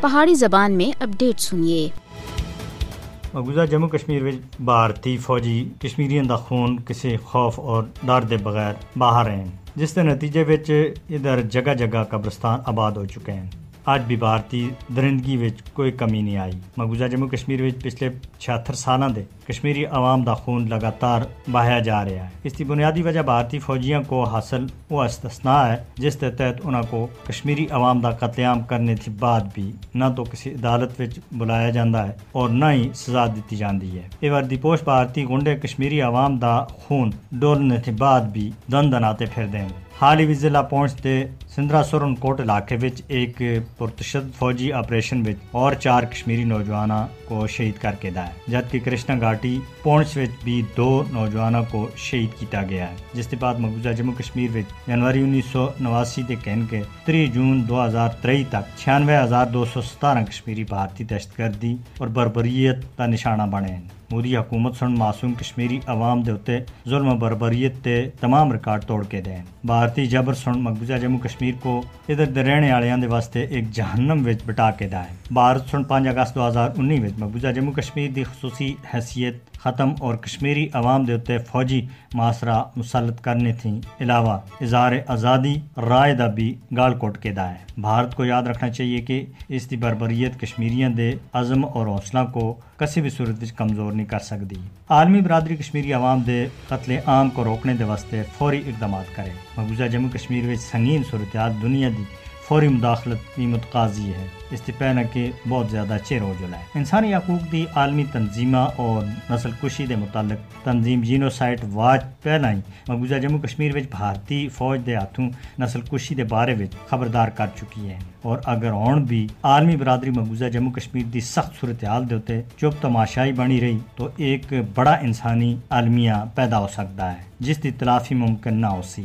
پہاڑی زبان میں اپڈیٹ سنیے۔ مقبوضہ جموں کشمیر وچ بھارتی فوجی کشمیریاں دا خون کسی خوف اور ڈر دے بغیر باہر ہیں، جس کے نتیجے وچ ادھر جگہ جگہ قبرستان آباد ہو چکے ہیں۔ اج بھی بھارتی درندگی وچ کوئی کمی نہیں آئی مقبوضہ جموں کشمیر وچ پچھلے 76 سالاں دے کشمیری عوام دا خون لگاتار بہایا جا رہا ہے اس کی بنیادی وجہ بھارتی فوجیاں کو حاصل وہ استثناء ہے جس کے تحت انہوں کو کشمیری عوام دا قتل عام کرنے تھی بعد بھی نہ تو کسی عدالت وچ بلایا جاندہ ہے اور نہ ہی سزا دیتی جاندی ہے یہ وردی پوش بھارتی گنڈے کشمیری عوام دا خون ڈولنے تھی بعد بھی دن دناتے پھر دیں حال ہی ضلع پونچھ دے سندرا سورن کوٹ علاقے وچ ایک پرتشد فوجی آپریشن وچ اور چار کشمیری نوجوانوں کو شہید کر کے دا ہے جبکہ کرشنا گھاٹی پونچھ وچ بھی دو نوجوانوں کو شہید کیتا گیا ہے جس کے بعد مقبوضہ جموں کشمیر وچ جنوری انیس سو نواسی دے کہن کے تری جون دو ہزار تری تک چھیانوے ہزار دو سو مودی حکومت سن معصوم کشمیری عوام دے ہوتے ظلم بربریت تے تمام ریکارڈ توڑ کے دیں بھارتی جبر سن مقبوضہ جموں کشمیر کو ادھر دے رہنے والوں دے واسطے ایک جہنم وچ بٹا کے دا ہے ختم اور کشمیری عوام دے ہوتے فوجی معاشرہ مسلط کرنے تھی علاوہ اظہار آزادی رائے دا بھی گال کوٹ کے دا ہے۔ بھارت کو یاد رکھنا چاہیے کہ اس دی بربریت کشمیریاں دے عزم اور حوصلہ کو کسی بھی صورت وچ کمزور نہیں کر سکتی عالمی برادری کشمیری عوام دے قتل عام کو روکنے دے واسطے فوری اقدامات کرے مقبوضہ جموں کشمیر وچ سنگین صورتحال دنیا دی فوری مداخلت کی متقاضی ہے۔ اس سے پہنا کہ بہت زیادہ چیر ہو جلا ہے انسانی حقوق دی عالمی تنظیمہ اور نسل کشی دے متعلق تنظیم جینو سائٹ واچ پہلا ہی مقبوضہ جموں کشمیر وچ بھارتی فوج دے ہاتھوں نسل کشی دے بارے وچ خبردار کر چکی ہے۔ اور اگر ہون بھی عالمی برادری مقبوضہ جموں کشمیر دی سخت صورتحال دے ہوتے چپ تماشائی بنی رہی تو ایک بڑا انسانی عالمیہ پیدا ہو سکتا ہے، جس دی تلافی ممکن نہ ہو سی۔